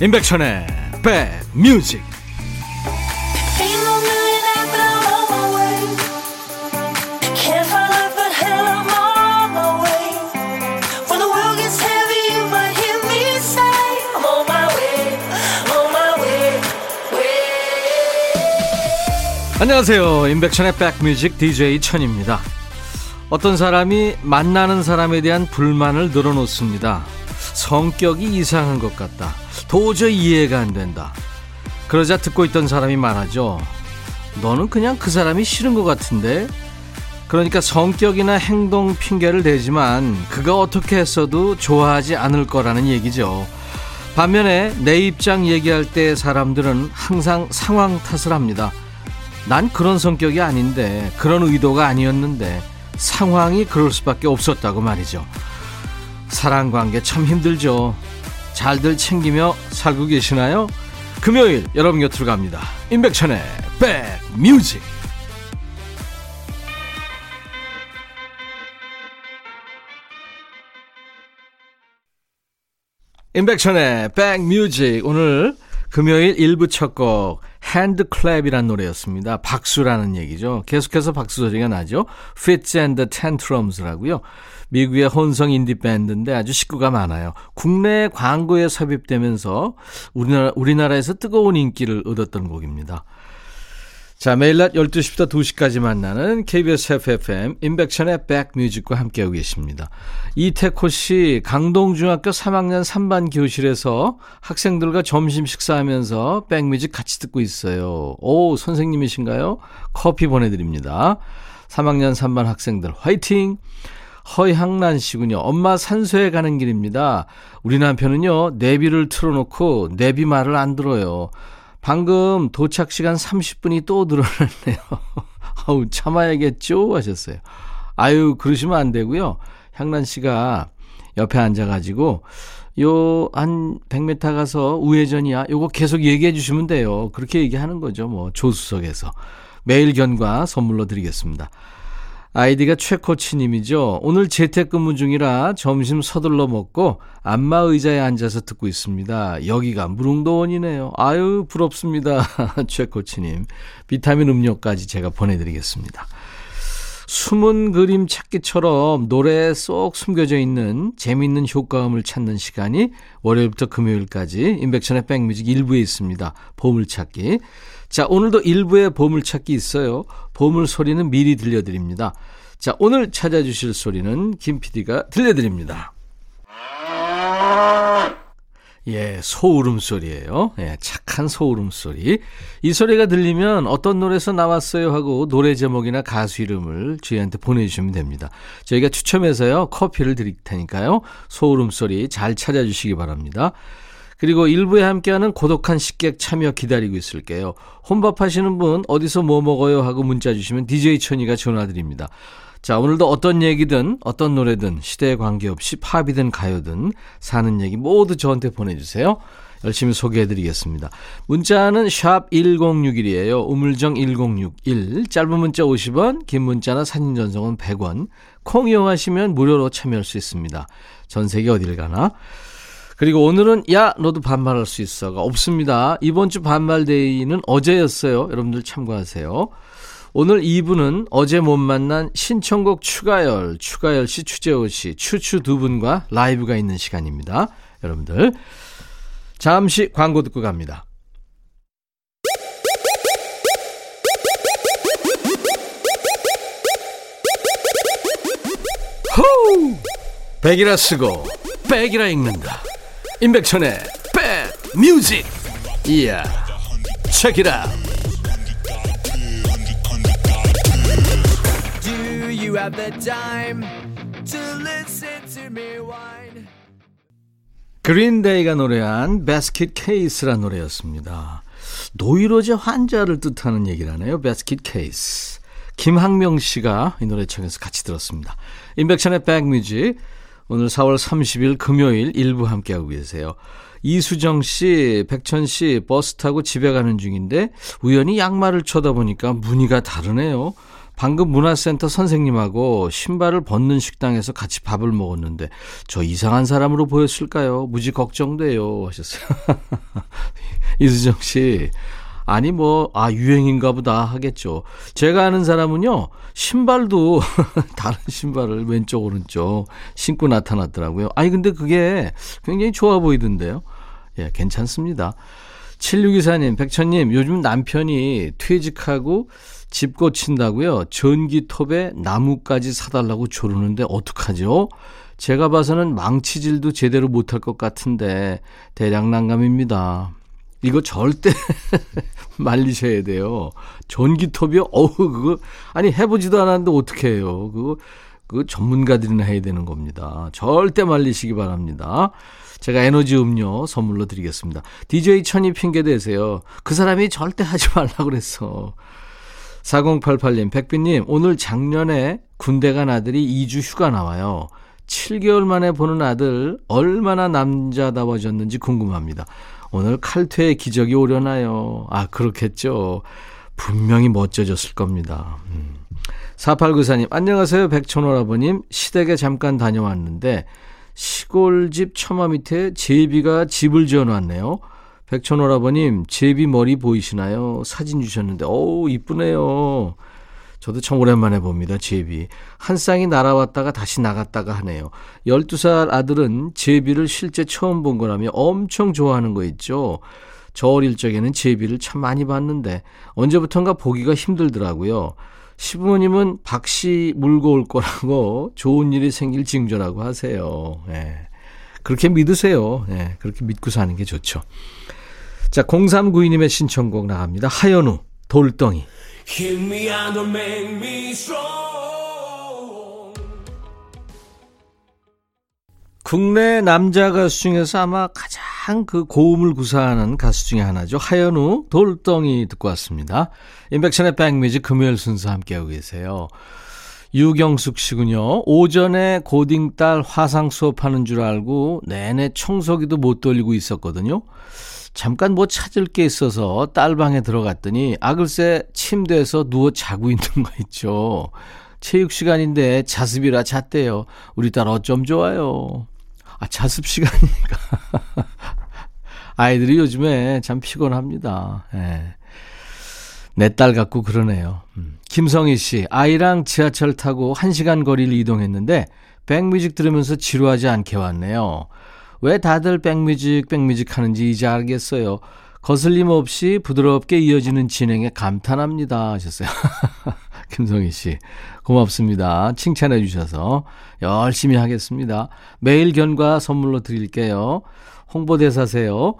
임백천의 백뮤직. 안녕하세요. 임백천의 백뮤직 DJ 천입니다. 어떤 사람이 만나는 사람에 대한 불만을 늘어놓습니다. 성격이 이상한 것 같다 도저히 이해가 안 된다. 그러자 듣고 있던 사람이 말하죠. 너는 그냥 그 사람이 싫은 것 같은데? 그러니까 성격이나 행동 핑계를 대지만 그가 어떻게 했어도 좋아하지 않을 거라는 얘기죠. 반면에 내 입장 얘기할 때 사람들은 항상 상황 탓을 합니다. 난 그런 성격이 아닌데, 그런 의도가 아니었는데, 상황이 그럴 수밖에 없었다고 말이죠. 사랑 관계 참 힘들죠. 잘들 챙기며 살고 계시나요? 금요일 여러분 곁으로 갑니다. 임백천의 백뮤직 임백천의 백뮤직 오늘 금요일 1부 첫 곡 핸드클랩이란 노래였습니다. 박수라는 얘기죠. 계속해서 박수 소리가 나죠. Fits and the Tantrums라고요. 미국의 혼성 인디 밴드인데 아주 식구가 많아요. 국내 광고에 삽입되면서 우리나라, 우리나라에서 뜨거운 인기를 얻었던 곡입니다. 자, 매일 낮 12시부터 2시까지 만나는 KBS FFM 인백션의 백뮤직과 함께하고 계십니다. 이태코 씨, 강동중학교 3학년 3반 교실에서 학생들과 점심 식사하면서 백뮤직 같이 듣고 있어요. 오, 선생님이신가요? 커피 보내드립니다. 3학년 3반 학생들 화이팅! 허향란 씨군요. 엄마 산소에 가는 길입니다. 우리 남편은요, 내비를 틀어놓고 내비 말을 안 들어요. 방금 도착 시간 30분이 또 늘어났네요. 아우, 참아야겠죠? 하셨어요. 아유, 그러시면 안 되고요. 향란 씨가 옆에 앉아가지고, 요, 한 100m 가서 우회전이야. 요거 계속 얘기해 주시면 돼요. 그렇게 얘기하는 거죠. 뭐, 조수석에서. 매일 견과 선물로 드리겠습니다. 아이디가 최코치님이죠. 오늘 재택근무 중이라 점심 서둘러 먹고 안마 의자에 앉아서 듣고 있습니다. 여기가 무릉도원이네요. 아유 부럽습니다. 최코치님. 비타민 음료까지 제가 보내드리겠습니다. 숨은 그림 찾기처럼 노래에 쏙 숨겨져 있는 재미있는 효과음을 찾는 시간이 월요일부터 금요일까지 인백션의 백뮤직 일부에 있습니다. 보물찾기. 자, 오늘도 일부에 보물찾기 있어요. 보물 소리는 미리 들려드립니다. 자, 오늘 찾아주실 소리는 김 PD가 들려드립니다. 예, 소울음 소리예요. 예, 착한 소울음 소리. 이 소리가 들리면 어떤 노래에서 나왔어요 하고 노래 제목이나 가수 이름을 저희한테 보내주시면 됩니다. 저희가 추첨해서요 커피를 드릴 테니까요 소울음 소리 잘 찾아주시기 바랍니다. 그리고 일부에 함께하는 고독한 식객 참여 기다리고 있을게요. 혼밥 하시는 분 어디서 뭐 먹어요 하고 문자 주시면 DJ 천이가 전화드립니다. 자, 오늘도 어떤 얘기든 어떤 노래든 시대에 관계없이 팝이든 가요든 사는 얘기 모두 저한테 보내주세요. 열심히 소개해드리겠습니다. 문자는 샵 1061이에요. 우물정 1061. 짧은 문자 50원, 긴 문자나 사진 전송은 100원. 콩 이용하시면 무료로 참여할 수 있습니다. 전 세계 어딜 가나. 그리고 오늘은 야 너도 반말할 수 있어가 없습니다. 이번 주 반말 데이는 어제였어요. 여러분들 참고하세요. 오늘 2부는 어제 못 만난 신청곡 추가열, 추가열 씨, 추재호 씨, 추추 두 분과 라이브가 있는 시간입니다. 여러분들 잠시 광고 듣고 갑니다. 호우! 백이라 쓰고 백이라 읽는다. 임백천의 백뮤직 이야 책이라 그린데이가 노래한 베스킷 케이스란 노래였습니다. 노이로제 환자를 뜻하는 얘기라네요. 베스킷 케이스. 김학명 씨가 이 노래 청해서 같이 들었습니다. 임백천의 백뮤직 오늘 4월 30일 금요일 일부 함께하고 계세요. 이수정 씨, 백천 씨 버스 타고 집에 가는 중인데 우연히 양말을 쳐다보니까 무늬가 다르네요. 방금 문화센터 선생님하고 신발을 벗는 식당에서 같이 밥을 먹었는데 저 이상한 사람으로 보였을까요? 무지 걱정돼요 하셨어요. 이수정 씨. 아니 뭐 아 유행인가 보다 하겠죠. 제가 아는 사람은요. 신발도 다른 신발을 왼쪽 오른쪽 신고 나타났더라고요. 아니 근데 그게 굉장히 좋아 보이던데요. 예, 괜찮습니다. 7624님, 백천님, 요즘 남편이 퇴직하고 집 고친다고요. 전기톱에 나무까지 사달라고 조르는데 어떡하죠? 제가 봐서는 망치질도 제대로 못할 것 같은데 대량 난감입니다. 이거 절대 말리셔야 돼요. 전기톱이요? 어우, 그거, 아니, 해보지도 않았는데 어떻게 해요? 그거, 그 전문가들이나 해야 되는 겁니다. 절대 말리시기 바랍니다. 제가 에너지 음료 선물로 드리겠습니다. DJ 천이 핑계 대세요. 그 사람이 절대 하지 말라고 그랬어. 4088님, 백빈님, 오늘 작년에 군대 간 아들이 2주 휴가 나와요. 7개월 만에 보는 아들, 얼마나 남자다워졌는지 궁금합니다. 오늘 칼퇴의 기적이 오려나요? 아, 그렇겠죠. 분명히 멋져졌을 겁니다. 음. 4894님, 안녕하세요. 백촌오라버님. 시댁에 잠깐 다녀왔는데, 시골집 처마 밑에 제비가 집을 지어놨네요. 백천오라버님, 제비 머리 보이시나요? 사진 주셨는데, 어우, 이쁘네요. 저도 참 오랜만에 봅니다, 제비. 한 쌍이 날아왔다가 다시 나갔다가 하네요. 12살 아들은 제비를 실제 처음 본 거라며 엄청 좋아하는 거 있죠. 저 어릴 적에는 제비를 참 많이 봤는데, 언제부턴가 보기가 힘들더라고요. 시부모님은 박씨 물고 올 거라고 좋은 일이 생길 징조라고 하세요. 예. 그렇게 믿으세요. 예. 그렇게 믿고 사는 게 좋죠. 자, 0392님의 신청곡 나갑니다. 하연우, 돌덩이. 국내 남자 가수 중에서 아마 가장 그 고음을 구사하는 가수 중에 하나죠. 하연우 돌덩이 듣고 왔습니다. 인백션의 백뮤직 금요일 순서 함께하고 계세요. 유경숙 씨군요. 오전에 고딩 딸 화상 수업하는 줄 알고 내내 청소기도 못 돌리고 있었거든요. 잠깐 뭐 찾을 게 있어서 딸 방에 들어갔더니 아 글쎄 침대에서 누워 자고 있는 거 있죠. 체육 시간인데 자습이라 잤대요. 우리 딸 어쩜 좋아요. 아, 자습 시간이니까. 아이들이 요즘에 참 피곤합니다. 예. 내딸 같고 그러네요. 음. 김성희 씨, 아이랑 지하철 타고 1시간 거리를 이동했는데 백뮤직 들으면서 지루하지 않게 왔네요. 왜 다들 백뮤직, 백뮤직 하는지 이제 알겠어요. 거슬림 없이 부드럽게 이어지는 진행에 감탄합니다. 하셨어요. 김성희 씨. 고맙습니다. 칭찬해 주셔서 열심히 하겠습니다. 매일 견과 선물로 드릴게요. 홍보대사세요.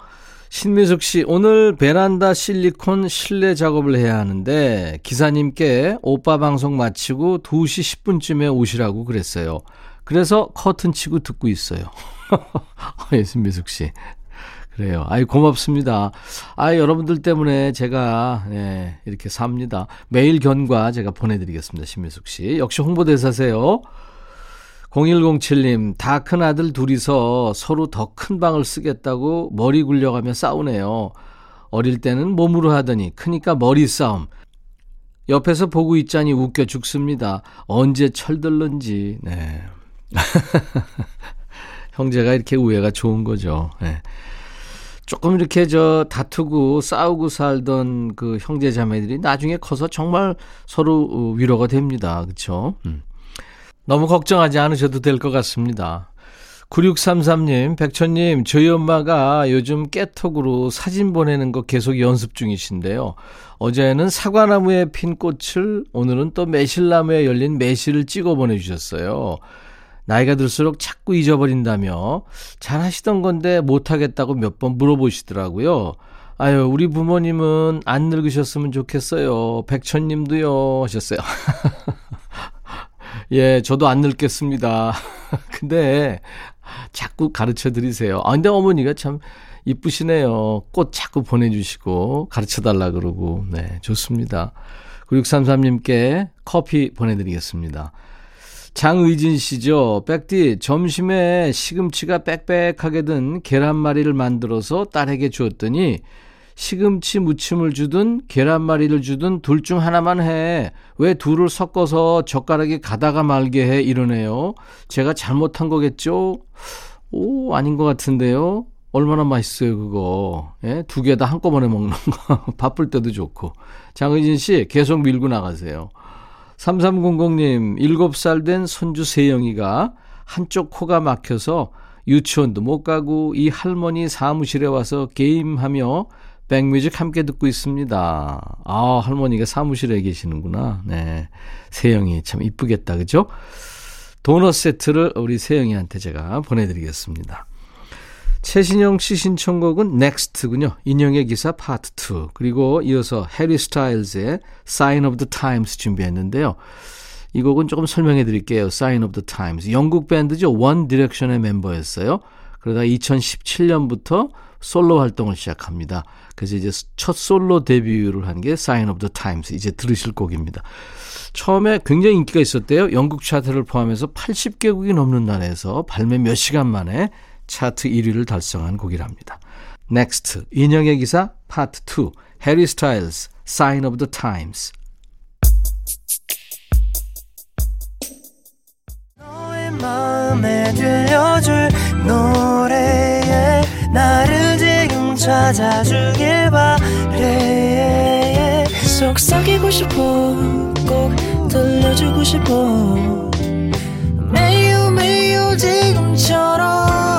신미숙 씨, 오늘 베란다 실리콘 실내 작업을 해야 하는데 기사님께 오빠 방송 마치고 2시 10분쯤에 오시라고 그랬어요. 그래서 커튼 치고 듣고 있어요. 예, 신미숙 씨. 그래요. 아이, 고맙습니다. 아, 여러분들 때문에 제가, 예, 이렇게 삽니다. 매일 견과 제가 보내드리겠습니다. 신미숙 씨. 역시 홍보대사세요. 0107님, 다 큰 아들 둘이서 서로 더 큰 방을 쓰겠다고 머리 굴려가며 싸우네요. 어릴 때는 몸으로 하더니 크니까 머리 싸움. 옆에서 보고 있자니 웃겨 죽습니다. 언제 철들는지, 네. 형제가 이렇게 우애가 좋은 거죠. 네. 조금 이렇게 저 다투고 싸우고 살던 그 형제 자매들이 나중에 커서 정말 서로 어, 위로가 됩니다. 그렇죠? 음. 너무 걱정하지 않으셔도 될 것 같습니다. 9633님, 백천님, 저희 엄마가 요즘 깨톡으로 사진 보내는 거 계속 연습 중이신데요. 어제는 사과나무에 핀 꽃을, 오늘은 또 매실나무에 열린 매실을 찍어 보내주셨어요. 나이가 들수록 자꾸 잊어버린다며 잘 하시던 건데 못하겠다고 몇 번 물어보시더라고요. 아유, 우리 부모님은 안 늙으셨으면 좋겠어요. 백천님도요. 하셨어요. 예, 저도 안 늙겠습니다. 근데 자꾸 가르쳐 드리세요. 아, 근데 어머니가 참 이쁘시네요. 꽃 자꾸 보내주시고 가르쳐 달라 그러고. 네, 좋습니다. 9633님께 커피 보내드리겠습니다. 장의진 씨죠. 백디, 점심에 시금치가 빽빽하게 든 계란말이를 만들어서 딸에게 주었더니 시금치 무침을 주든 계란말이를 주든 둘 중 하나만 해. 왜 둘을 섞어서 젓가락에 가다가 말게 해 이러네요. 제가 잘못한 거겠죠? 오, 아닌 것 같은데요. 얼마나 맛있어요, 그거. 예? 두 개 다 한꺼번에 먹는 거. 바쁠 때도 좋고. 장의진 씨, 계속 밀고 나가세요. 3300님, 7살 된 손주 세영이가 한쪽 코가 막혀서 유치원도 못 가고 이 할머니 사무실에 와서 게임하며 백뮤직 함께 듣고 있습니다. 아, 할머니가 사무실에 계시는구나. 네. 세영이 참 이쁘겠다. 그죠? 도넛 세트를 우리 세영이한테 제가 보내드리겠습니다. 최신영 씨 신청곡은 넥스트군요. 인형의 기사 파트 2. 그리고 이어서 해리 스타일즈의 Sign of the Times 준비했는데요. 이 곡은 조금 설명해 드릴게요. Sign of the Times. 영국 밴드죠. 원 디렉션의 멤버였어요. 그러다 2017년부터 솔로 활동을 시작합니다. 그래서 이제 첫 솔로 데뷔를 한 게 Sign of the Times. 이제 들으실 곡입니다. 처음에 굉장히 인기가 있었대요. 영국 차트를 포함해서 80개국이 넘는 나라에서 발매 몇 시간 만에 차트 1위를 달성한 곡이랍니다. Next, 인형의 기사 파트 2, 해리 스타일즈, Sign of the Times. 찾아주길 바래 속삭이고 싶어 꼭 들려주고 싶어 매우 매우 지금처럼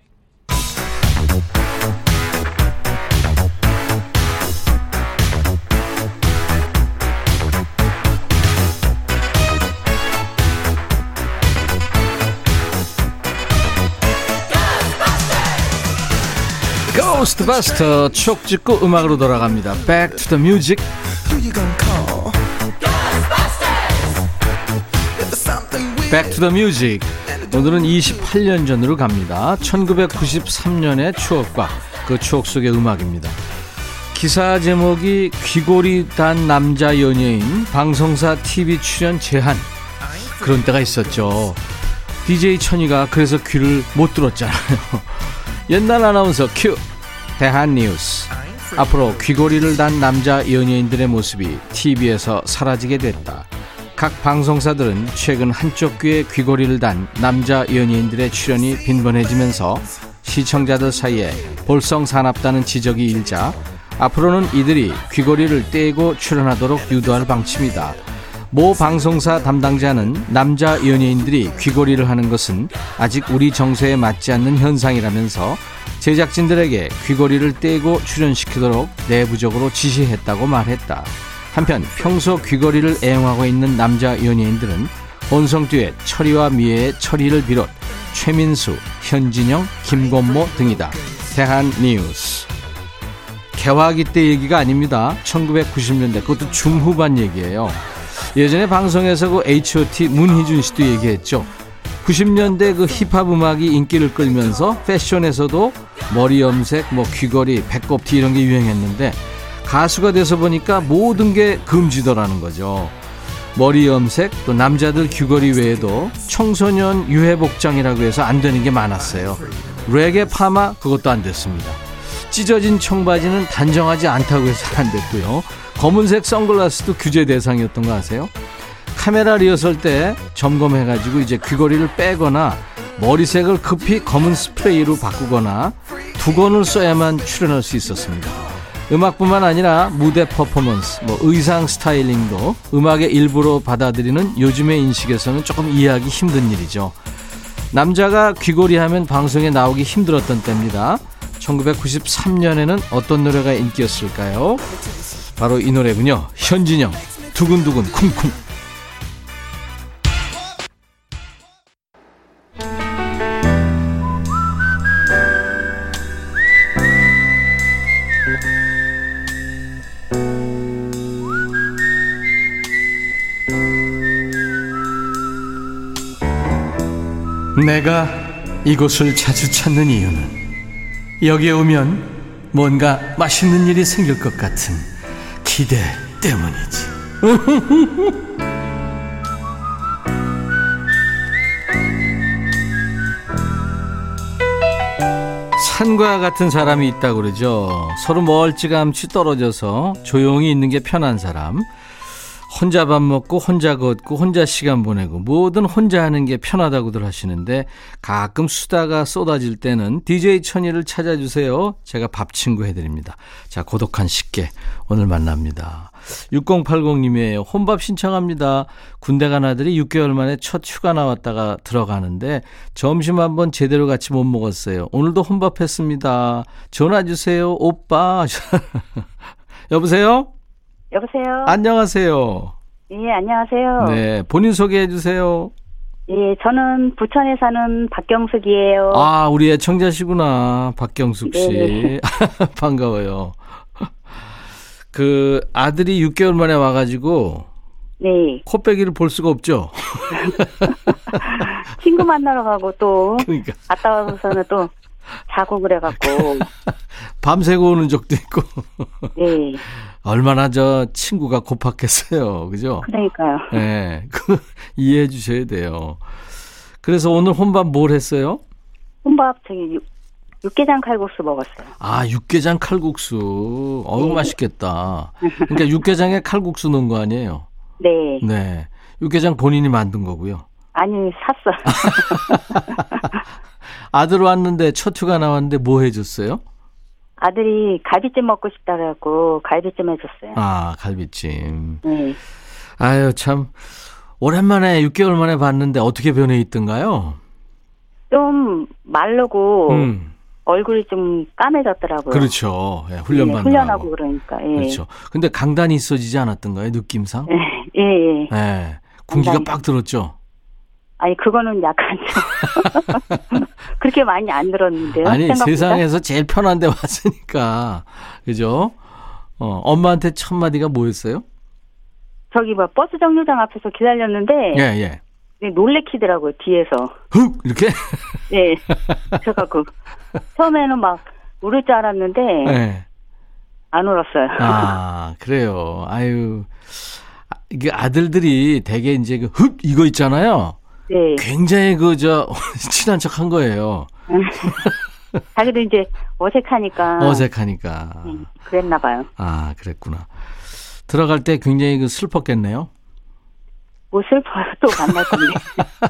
고스트 바스터 추억 찍고 음악으로 돌아갑니다. Back to the music. Back to the music. 오늘은 28년 전으로 갑니다. 1993년의 추억과 그 추억 속의 음악입니다. 기사 제목이 귀골이 단 남자 연예인 방송사 TV 출연 제한 그런 때가 있었죠. DJ 천이가 그래서 귀를 못 들었잖아요. 옛날 아나운서 큐 대한 뉴스 앞으로 귀걸이를 단 남자 연예인들의 모습이 TV에서 사라지게 됐다. 각 방송사들은 최근 한쪽 귀에 귀걸이를 단 남자 연예인들의 출연이 빈번해지면서 시청자들 사이에 볼성사납다는 지적이 일자 앞으로는 이들이 귀걸이를 떼고 출연하도록 유도할 방침이다. 모 방송사 담당자는 남자 연예인들이 귀걸이를 하는 것은 아직 우리 정서에 맞지 않는 현상이라면서 제작진들에게 귀걸이를 떼고 출연시키도록 내부적으로 지시했다고 말했다. 한편 평소 귀걸이를 애용하고 있는 남자 연예인들은 본성 듀엣 철이와 미애의 철이를 비롯 최민수, 현진영, 김건모 등이다. 대한 뉴스. 개화기 때 얘기가 아닙니다. 1990년대 그것도 중후반 얘기예요. 예전에 방송에서 그 H.O.T. 문희준 씨도 얘기했죠. 90년대 그 힙합 음악이 인기를 끌면서 패션에서도 머리 염색, 뭐 귀걸이, 배꼽티 이런 게 유행했는데 가수가 돼서 보니까 모든 게 금지더라는 거죠. 머리 염색, 또 남자들 귀걸이 외에도 청소년 유해 복장이라고 해서 안 되는 게 많았어요. 레게 파마 그것도 안 됐습니다. 찢어진 청바지는 단정하지 않다고 해서 안 됐고요. 검은색 선글라스도 규제 대상이었던 거 아세요? 카메라 리허설 때 점검해가지고 이제 귀걸이를 빼거나 머리색을 급히 검은 스프레이로 바꾸거나 두건을 써야만 출연할 수 있었습니다. 음악뿐만 아니라 무대 퍼포먼스, 뭐 의상 스타일링도 음악의 일부로 받아들이는 요즘의 인식에서는 조금 이해하기 힘든 일이죠. 남자가 귀걸이 하면 방송에 나오기 힘들었던 때입니다. 1993년에는 어떤 노래가 인기였을까요? 바로 이 노래군요. 현진영, 두근두근 쿵쿵. 내가 이곳을 자주 찾는 이유는 여기에 오면 뭔가 맛있는 일이 생길 것 같은 기대 때문이지. 산과 같은 사람이 있다고 그러죠. 서로 멀찌감치 떨어져서 조용히 있는 게 편한 사람. 혼자 밥 먹고 혼자 걷고 혼자 시간 보내고 뭐든 혼자 하는 게 편하다고들 하시는데 가끔 수다가 쏟아질 때는 DJ 천이를 찾아주세요. 제가 밥 친구 해드립니다. 자 고독한 식객 오늘 만납니다. 6080님이에요. 혼밥 신청합니다. 군대 간 아들이 6개월 만에 첫 휴가 나왔다가 들어가는데 점심 한번 제대로 같이 못 먹었어요. 오늘도 혼밥했습니다. 전화 주세요. 오빠. 여보세요? 여보세요. 안녕하세요. 예, 안녕하세요. 네, 본인 소개해 주세요. 예, 저는 부천에 사는 박경숙이에요. 아, 우리 애청자시구나. 박경숙 씨. 네. 반가워요. 그 아들이 6개월 만에 와 가지고 네. 코빼기를 볼 수가 없죠. 친구 만나러 가고 또 그러니까 갔다 와서는 또 자고 그래 갖고. 밤새고 오는 적도 있고 예. 얼마나 저 친구가 고팠겠어요, 그죠? 그러니까요. 네, 그 이해해 주셔야 돼요. 그래서 오늘 혼밥 뭘 했어요? 혼밥 저기 육, 육개장 칼국수 먹었어요. 아, 육개장 칼국수. 어우, 네. 맛있겠다. 그러니까 육개장에 칼국수 넣은 거 아니에요? 네. 네. 육개장 본인이 만든 거고요. 아니, 샀어요. 아들 왔는데 첫 휴가 나왔는데 뭐 해줬어요? 아들이 갈비찜 먹고 싶다 그래갖고 갈비찜 해줬어요. 아, 갈비찜. 네. 아유, 참. 오랜만에 6개월 만에 봤는데 어떻게 변해 있던가요? 좀 마르고 음, 얼굴이 좀 까매졌더라고요. 그렇죠. 예, 훈련 예, 받느라고. 훈련하고 그러니까. 예. 그렇죠. 근데 강단이 있어지지 않았던가요? 느낌상? 예, 예. 예. 군기가 강단이. 빡 들었죠? 아니 그거는 약간 좀 그렇게 많이 안 들었는데요. 아니, 생각보다? 세상에서 제일 편한 데 왔으니까. 그죠? 어, 엄마한테 첫 마디가 뭐였어요? 저기 뭐 버스 정류장 앞에서 기다렸는데 예, 예. 네, 놀래키더라고요 뒤에서. 훅! 이렇게? 예. 그래갖고 처음에는 막 울을 줄 알았는데 예. 안 울었어요. 아, 그래요. 아유. 아, 이게 아들들이 되게 이제 그 흡! 이거 있잖아요. 네. 굉장히 그, 저, 친한 척 한 거예요. 자기도 이제 어색하니까. 어색하니까. 음, 그랬나 봐요. 아, 그랬구나. 들어갈 때 굉장히 그 슬펐겠네요. 뭐 슬퍼요. 또 만날 건데.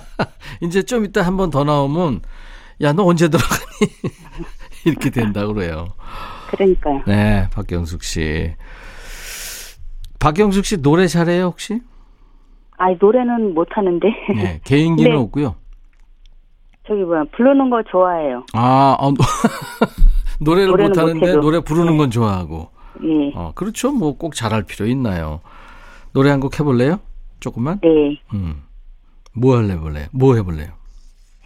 이제 좀 이따 한 번 더 나오면, 야, 너 언제 들어가니? 이렇게 된다고 그래요. 그러니까요. 네, 박경숙 씨. 박경숙 씨 노래 잘해요, 혹시? 아니 노래는 못 하는데 네, 개인기는 네. 없고요. 저기 뭐야 부르는 거 좋아해요. 아, 어, 노래를 못 하는데 못해도. 노래 부르는 건 좋아하고. 예. 어, 그렇죠. 뭐 꼭 잘할 필요 있나요? 노래 한 곡 해볼래요? 조금만? 네. 음. 뭐 할래 볼래요? 뭐 해볼래요?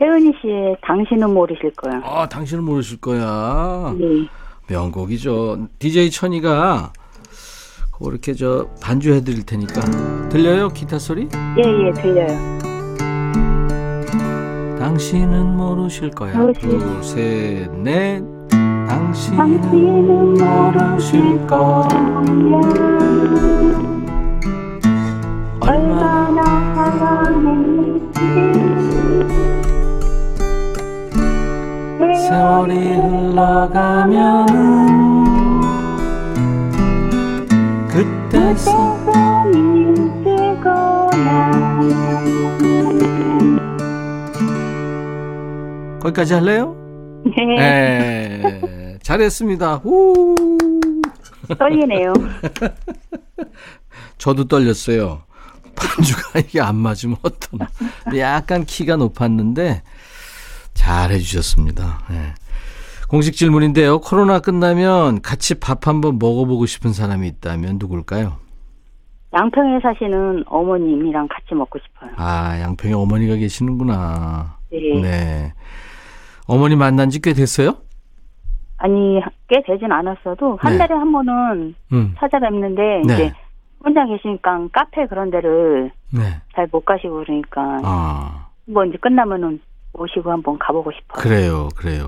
혜은이 씨의 당신은 모르실 거야. 아, 당신은 모르실 거야. 네. 명곡이죠. DJ 천이가 그거 이렇게 저 반주해 드릴 테니까. 들려요? 기타 소리? 예, 예, 들려요. 당신은 모르실 거야. 모르실 둘, 셋, 넷. 당신은 당신은 모르실 거야. 얼마나 사랑했는지. 세월이 흘러가면은 세상이 뜨거나. 거기까지 할래요? 네. 네. 잘했습니다. 후. 떨리네요. 저도 떨렸어요. 반주가 이게 안 맞으면 어떠나. 약간 키가 높았는데 잘 해주셨습니다. 네. 공식 질문인데요. 코로나 끝나면 같이 밥 한번 먹어보고 싶은 사람이 있다면 누굴까요? 양평에 사시는 어머님이랑 같이 먹고 싶어요. 아, 양평에 어머니가 계시는구나. 네. 네. 어머니 만난 지 꽤 됐어요? 아니 꽤 되진 않았어도 한 네. 달에 한 번은 음. 찾아뵙는데 네. 이제 혼자 계시니까 카페 그런 데를 네. 잘못 가시고 그러니까 아. 뭐 이제 끝나면은 모시고 한번 가보고 싶어요. 그래요, 그래요.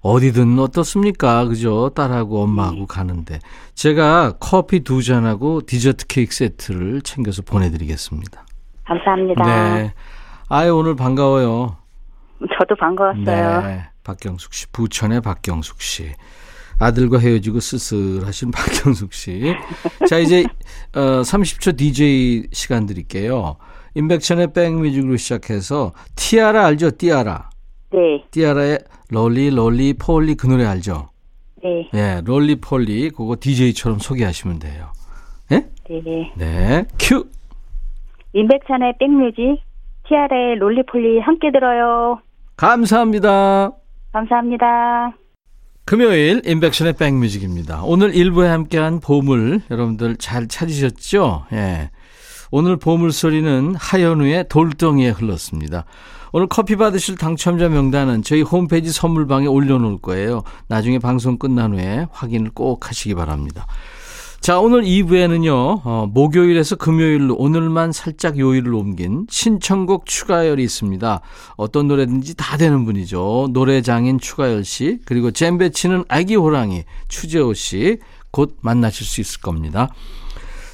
어디든 어떻습니까? 그죠? 딸하고 엄마하고 네. 가는데. 제가 커피 두 잔하고 디저트 케이크 세트를 챙겨서 보내드리겠습니다. 감사합니다. 네. 아유, 오늘 반가워요. 저도 반가웠어요. 네. 박경숙 씨, 부천의 박경숙 씨. 아들과 헤어지고 쓸쓸하신 박경숙 씨. 자, 이제, 어, 30초 DJ 시간 드릴게요. 임백천의 백뮤직으로 시작해서, 티아라 알죠? 띠아라. 네, 띠아라의 Roly, Roly, Poly 그 노래 알죠? 네, 예, Roly, Poly. 그거 DJ처럼 소개하시면 돼요. 예? 네. 네. 큐! 임백천의 백뮤직, 티아라의 Roly Poly 함께 들어요. 감사합니다. 감사합니다. 금요일 인백션의 백뮤직입니다. 오늘 일부에 함께한 보물 여러분들 잘 찾으셨죠? 예. 오늘 보물 소리는 하현우의 돌덩이에 흘렀습니다. 오늘 커피 받으실 당첨자 명단은 저희 홈페이지 선물방에 올려놓을 거예요. 나중에 방송 끝난 후에 확인을 꼭 하시기 바랍니다. 자, 오늘 2부에는요, 어, 목요일에서 금요일로 오늘만 살짝 요일을 옮긴 신청곡 추가열이 있습니다. 어떤 노래든지 다 되는 분이죠. 노래장인 추가열 씨, 그리고 잼배 치는 아기 호랑이 추재호 씨, 곧 만나실 수 있을 겁니다.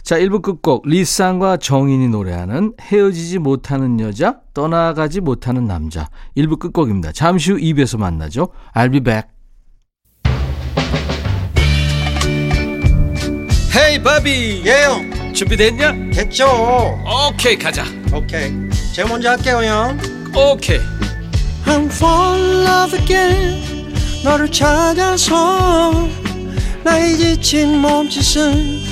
자, 1부 끝곡, 리쌍과 정인이 노래하는 헤어지지 못하는 여자, 떠나가지 못하는 남자. 1부 끝곡입니다. 잠시 후 2부에서 만나죠. I'll be back. 헤이 바비 예영 준비됐냐? 됐죠 오케이 가자 오케이 제가 먼저 할게요 형 오케이 I'm fall in love again 너를 찾아서 나의 지친 몸짓은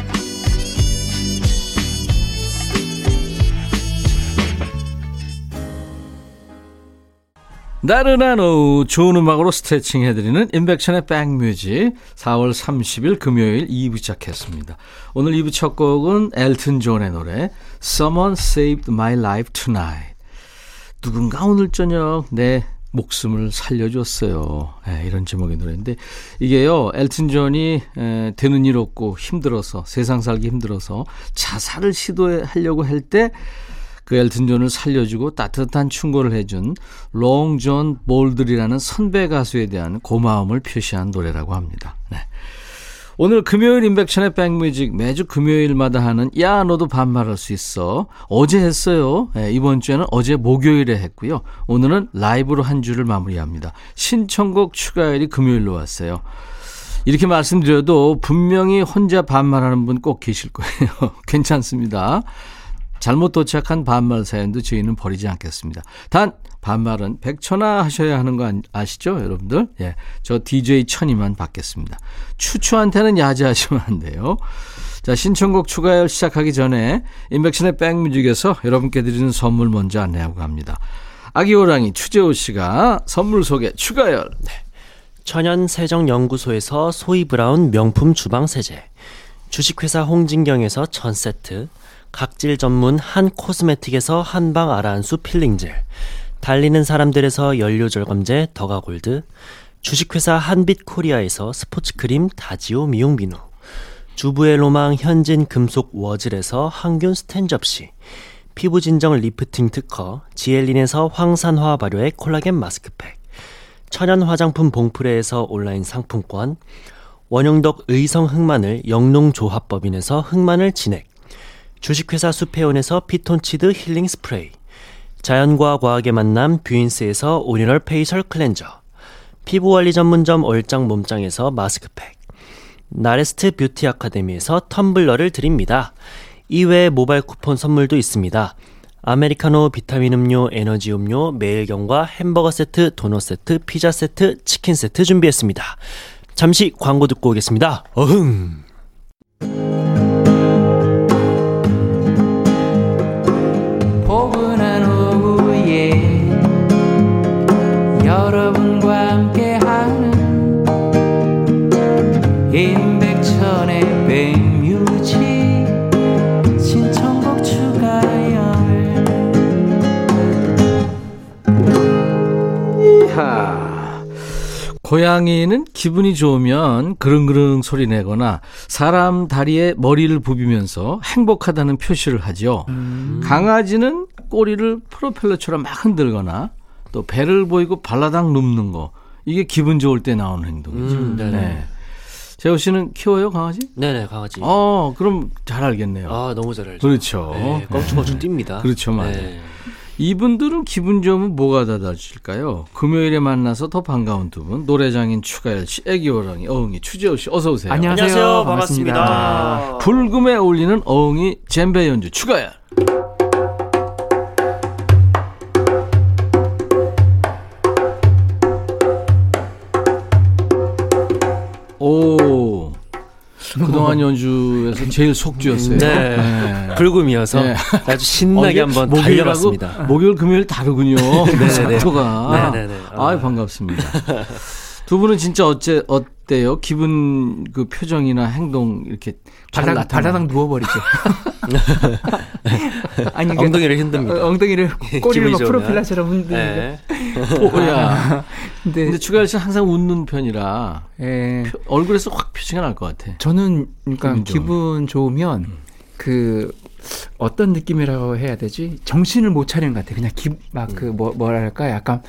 나른한 오후 좋은 음악으로 스트레칭 해드리는 임백천의 백뮤직 4월 30일 금요일 2부 시작했습니다. 오늘 2부 첫 곡은 엘튼 존의 노래 Someone Saved My Life Tonight 누군가 오늘 저녁 내 목숨을 살려줬어요. 예, 이런 제목의 노래인데 이게요 엘튼 존이 에, 되는 일 없고 힘들어서 세상 살기 힘들어서 자살을 시도하려고 할 때 그 엘튼 존을 살려주고 따뜻한 충고를 해준 롱존 볼들이라는 선배 가수에 대한 고마움을 표시한 노래라고 합니다. 네. 오늘 금요일 인백션의 백뮤직 매주 금요일마다 하는 야 너도 반말할 수 있어. 어제 했어요. 예, 이번 주에는 어제 목요일에 했고요. 오늘은 라이브로 한 주를 마무리합니다. 신청곡 추가일이 금요일로 왔어요. 이렇게 말씀드려도 분명히 혼자 반말하는 분 꼭 계실 거예요. 괜찮습니다 잘못 도착한 반말 사연도 저희는 버리지 않겠습니다. 단 반말은 100초나 하셔야 하는 거 아시죠, 여러분들? 예. 저 DJ 천이만 받겠습니다. 추추한테는 야지하시면 안 돼요. 자, 신청곡 추가열 시작하기 전에 인백션의 백뮤직에서 여러분께 드리는 선물 먼저 안내하고 갑니다. 아기 호랑이 추재호 씨가 선물 소개 추가열. 네. 천연 세정 연구소에서 소이 브라운 명품 주방 세제, 주식회사 홍진경에서 전 세트, 각질 전문 한 코스메틱에서 한방 아라한수 필링젤, 달리는 사람들에서 연료 절감제 더가골드, 주식회사 한빛코리아에서 스포츠크림 다지오 미용 비누, 주부의 로망 현진 금속 워즐에서 항균 스텐 접시, 피부 진정 리프팅 특허 지엘린에서 항산화 발효의 콜라겐 마스크팩, 천연 화장품 봉프레에서 온라인 상품권, 원형덕 의성 흑마늘 영농조합법인에서 흑마늘 진액, 주식회사 수페온에서 피톤치드 힐링 스프레이, 자연과 과학의 만남 뷰인스에서 오리지널 facial cleanser, 피부관리 전문점 얼짱 몸짱에서 마스크팩, 나레스트 뷰티 아카데미에서 텀블러를 드립니다. 이외에 모바일 쿠폰 선물도 있습니다. 아메리카노, 비타민 음료, 에너지 음료, 매일경과 햄버거 세트, 도넛 세트, 피자 세트, 치킨 세트 준비했습니다. 잠시 광고 듣고 오겠습니다. 어흥! 여러분과 함께하는 임백천의 백뮤직 신청곡 추가열 이하 고양이는 기분이 좋으면 그릉그릉 소리 내거나 사람 다리에 머리를 부비면서 행복하다는 표시를 하죠. 음. 강아지는 꼬리를 프로펠러처럼 막 흔들거나 또 배를 보이고 발라당 눕는 거. 이게 기분 좋을 때 나오는 행동이죠. 음, 네네. 네. 재호 씨는 키워요, 강아지? 네네 강아지. 어, 그럼 잘 알겠네요. 아 너무 잘 알죠. 그렇죠. 네, 껑충껑충 뜁니다. 그렇죠, 맞아요. 네. 이분들은 기분 좋으면 뭐가 달라질까요? 금요일에 만나서 더 반가운 두 분, 노래장인 추가열 씨, 애기호랑이, 어흥이, 추재호 씨, 어서 오세요. 안녕하세요. 안녕하세요. 반갑습니다. 반갑습니다. 불금에 어울리는 어흥이 젬베 연주 추가열. 오. 그동안 연주에서 제일 속주였어요. 네. 불금이어서 네. 아주 신나게 한번 목요일하고 달려봤습니다. 목요일 금요일 다르군요. 작도가. 네네네. 아, 반갑습니다. 두 분은 진짜 어째 어때요? 기분 그 표정이나 행동 이렇게 잘 바닥, 나타나. 바닥 누워버리죠. 아니, 그러니까 엉덩이를 흔듭니다. 어, 엉덩이를 꼬리를 막 흔드는데. 네. 오야. 근데, 근데 추가열 씨는 항상 웃는 편이라 예, 표- 얼굴에서 확 표시가 날 것 같아. 저는 그러니까 기분 기분, 좋으면. 그 어떤 느낌이라고 해야 되지? 정신을 못 차리는 것 같아. 그냥 막그뭐 뭐랄까 약간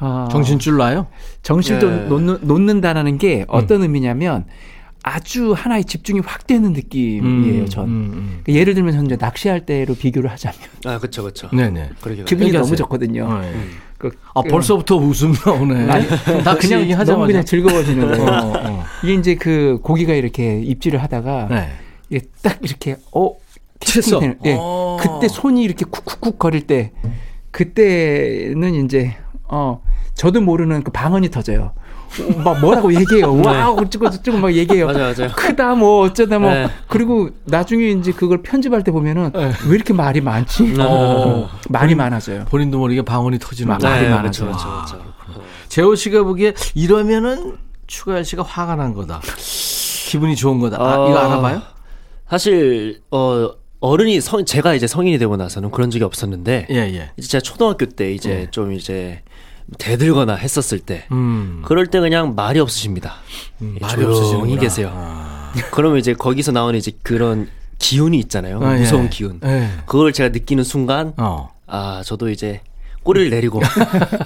어, 정신줄 나요? 정신도 네. 놓는, 놓는다라는 게 어떤 의미냐면 아주 하나의 집중이 확 되는 느낌이에요. 전. 음, 그 예를 들면 전 이제 낚시할 때로 비교를 하자면 아 그렇죠 그렇죠. 음. 네네. 그러게 기분이 얘기하세요. 너무 좋거든요. 어, 예. 그, 아 벌써부터 웃음 나오네. 아니, 낚시 그냥 얘기하자마자. 너무 그냥 즐거워지는 거예요. 어, 어. 이게 이제 그 고기가 이렇게 입질을 하다가 네. 이게 딱 이렇게 어 되는- 예. 어. 그때 손이 이렇게 쿡쿡쿡 거릴 때 그때는 이제 어 저도 모르는 그 방언이 터져요. 어, 막 뭐라고 얘기해요. 와우 어쩌고 저쩌고 막 얘기해요. 맞아 맞아요. 크다 뭐 어쩌다 뭐 네. 그리고 나중에 이제 그걸 편집할 때 보면은 네. 왜 이렇게 말이 많지? 어. 말이 많아져요. 본인도 모르게 방언이 터지는 막- 거. 말이 네, 많아져. 그렇죠 그렇죠 그렇죠. 재호 씨가 보기에 이러면은 추가열 씨가 화가 난 거다. 기분이 좋은 거다. 아, 어, 이거 알아봐요? 사실 어 어른이 성 제가 이제 성인이 되고 나서는 그런 적이 없었는데 예, 예. 이제 제가 초등학교 때 이제 네. 좀 이제 대들거나 했었을 때 음. 그럴 때 그냥 말이 없으십니다. 음, 예, 말이 없으시는구나. 계세요. 아. 그러면 이제 거기서 나오는 이제 그런 기운이 있잖아요. 아, 예. 무서운 기운. 예. 그걸 제가 느끼는 순간 어. 아 저도 이제 꼬리를 내리고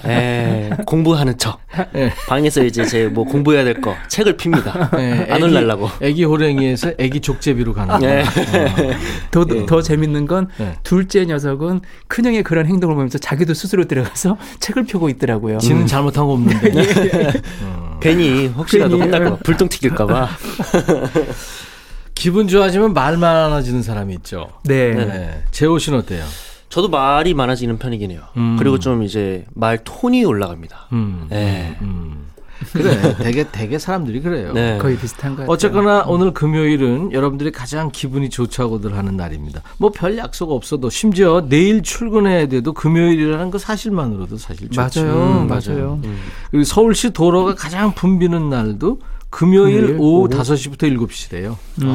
에, 공부하는 척 예. 방에서 이제 제 뭐 공부해야 될 거 책을 핍니다. 예, 안 애기- 올라려고. 애기 호랭이에서 애기 족제비로 가는 거. 네. 더, 예. 더 재밌는 건 예. 둘째 녀석은 큰형의 그런 행동을 보면서 자기도 스스로 들어가서 책을 펴고 있더라고요. 지는 잘못한 거 없는데. 괜히 혹시라도 괜히, 혼날까 봐 불똥 튀길까 봐. 기분 좋아지면 말 많아지는 사람이 있죠. 네. 네. 재호 씨는 어때요? 저도 말이 많아지는 편이긴 해요. 음. 그리고 좀 이제 말 톤이 올라갑니다. 음. 네. 음. 그래. 되게 되게 사람들이 그래요. 네. 거의 비슷한 것 같아요. 어쨌거나 오늘 금요일은 여러분들이 가장 기분이 좋다고들 하는 날입니다. 뭐 별 약속 없어도 심지어 내일 출근해야 돼도 금요일이라는 그 사실만으로도 사실 좋죠. 맞아요. 음, 맞아요. 그리고 서울시 도로가 가장 붐비는 날도 금요일 금요일 오후 오후? 5시부터 7시래요. 음.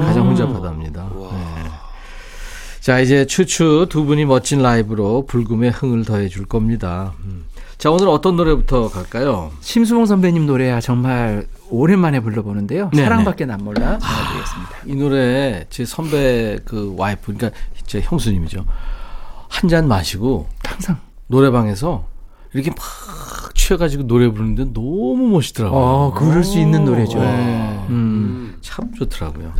네, 가장 혼잡하답니다. 네. 자, 이제 추추 두 분이 멋진 라이브로 불금의 흥을 더해 줄 겁니다. 음. 자, 오늘 어떤 노래부터 갈까요? 심수봉 선배님 노래야 정말 오랜만에 불러보는데요. 네, 사랑밖에 난 몰라 전해드리겠습니다. 이 노래 제 선배 그 와이프, 그러니까 제 형수님이죠. 한 잔 마시고 항상 노래방에서 이렇게 막 취해가지고 노래 부르는데 너무 멋있더라고요. 어, 그럴 수 있는 노래죠. 네. 음, 참 좋더라고요.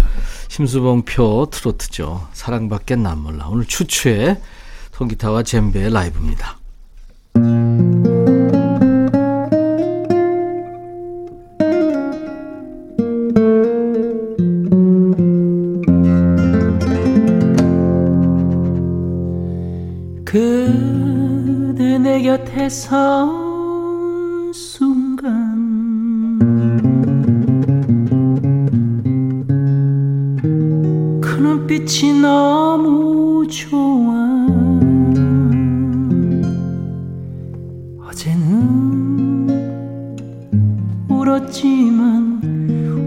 심수봉 표 트로트죠. 사랑밖에 난 몰라. 오늘 추추의 통기타와 젬베의 라이브입니다. 그대 내 곁에 선 그 눈빛이 너무 좋아. 어제는 울었지만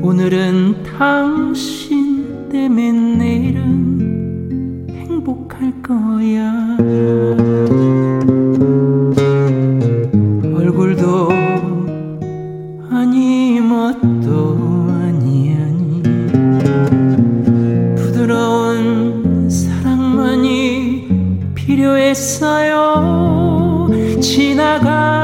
오늘은 당신 때문에 내일은 행복할 거야 필요했어요. 지나간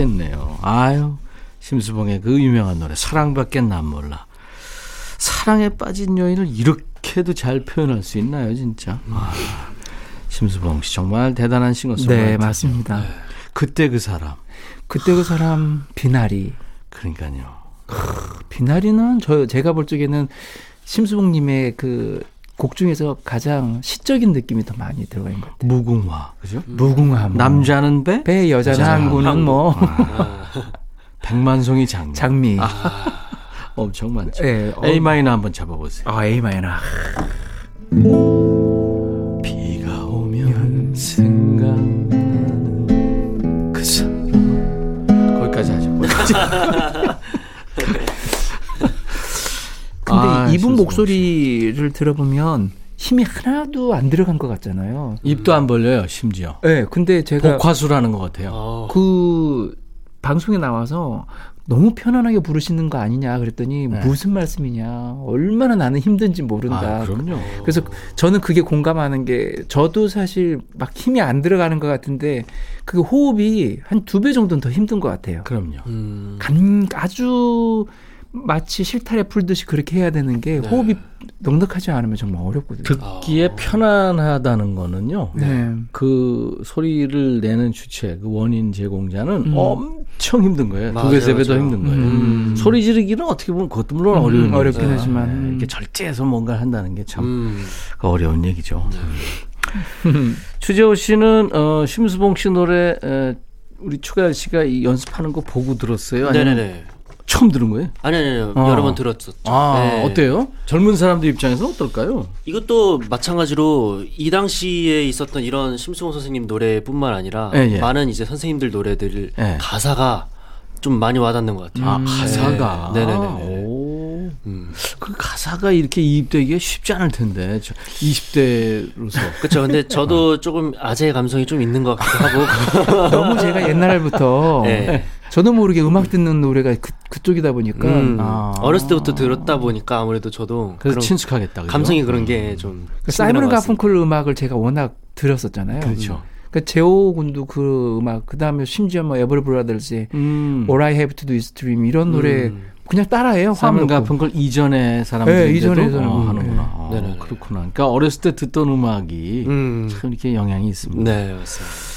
됐네요. 아유, 심수봉의 그 유명한 노래 사랑밖에 난 몰라. 사랑에 빠진 여인을 이렇게도 잘 표현할 수 있나요, 진짜? 아, 심수봉 씨 정말 대단한 싱어송라이터. 네, 맞습니다. 그때 그 사람. 그때 그 사람 비나리. 그러니까요. 비나리는 저 제가 볼 적에는 심수봉님의 그 곡 중에서 가장 시적인 느낌이 더 많이 들어가 있는 것 같아요. 무궁화, 그죠? 무궁화 뭐. 남자는 배, 배 여자는 항구는 뭐 백만송이 장미. 장미. 엄청 많죠. 예, 어, A 마이너 한번 잡아보세요. 아 A 마이너. 비가 오면 생각나는 그 사람. 거기까지 하죠. 거기까지. 근데 아, 이분 목소리를 들어보면 힘이 하나도 안 들어간 것 같잖아요. 입도 안 벌려요, 심지어. 네, 근데 제가 복화수라는 것 같아요. 그 방송에 나와서 너무 편안하게 부르시는 거 아니냐 그랬더니 네. 무슨 말씀이냐 얼마나 나는 힘든지 모른다. 아, 그럼요. 그래서 저는 그게 공감하는 게 저도 사실 막 힘이 안 들어가는 것 같은데 그 호흡이 한 두 배 정도는 더 힘든 것 같아요. 그럼요. 음. 감 아주 마치 실타래 풀듯이 그렇게 해야 되는 게 호흡이 넉넉하지 않으면 정말 어렵거든요. 듣기에 편안하다는 거는요. 네. 그 소리를 내는 주체, 그 원인 제공자는 음. 엄청 힘든 거예요. 맞아요, 두 배, 세 배 더. 힘든 거예요. 음. 소리 지르기는 어떻게 보면 그것도 물론 음, 어려운 어렵긴 일이죠. 하지만, 네, 음. 이렇게 절제해서 뭔가를 한다는 게참 음. 어려운 얘기죠. 추재호 씨는 어, 심수봉 씨 노래 에, 우리 추가열 씨가 이 연습하는 거 보고 들었어요? 아니면 네네네. 처음 들은 거예요? 아니 아니 아니 어. 여러 번 들었었죠. 아 네. 어때요? 젊은 사람들 입장에서 어떨까요? 이것도 마찬가지로 이 당시에 있었던 이런 심수봉 선생님 노래뿐만 아니라 예, 예. 많은 이제 선생님들 노래들 예. 가사가 좀 많이 와닿는 것 같아요. 아 가사가. 네. 네네네. 오. 음. 그 가사가 이렇게 이입되기가 쉽지 않을 텐데 저 20대로서 그렇죠. 근데 저도 조금 아재의 감성이 좀 있는 것 같기도 하고. 너무 제가 옛날부터 네. 저도 모르게 음악 듣는 노래가 그, 그쪽이다 보니까 음, 아. 어렸을 때부터 들었다 보니까 아무래도 저도 그래서 친숙하겠다. 그죠? 감성이 그런 게좀 그 사이먼 가펑클 음악을 제가 워낙 들었었잖아요. 그렇죠. 그 제오 군도 그 음악 그다음에 심지어 뭐 에버리 브라더스의 음. All I Have to Do Is Dream 이런 노래 음. 그냥 따라해요. 화음. 같은 걸 이전에 사람들이 네, 어, 음, 하는구나. 네. 어, 네네네. 그렇구나. 그러니까 어렸을 때 듣던 음악이 음. 참 이렇게 영향이 있습니다. 네, 맞습니다.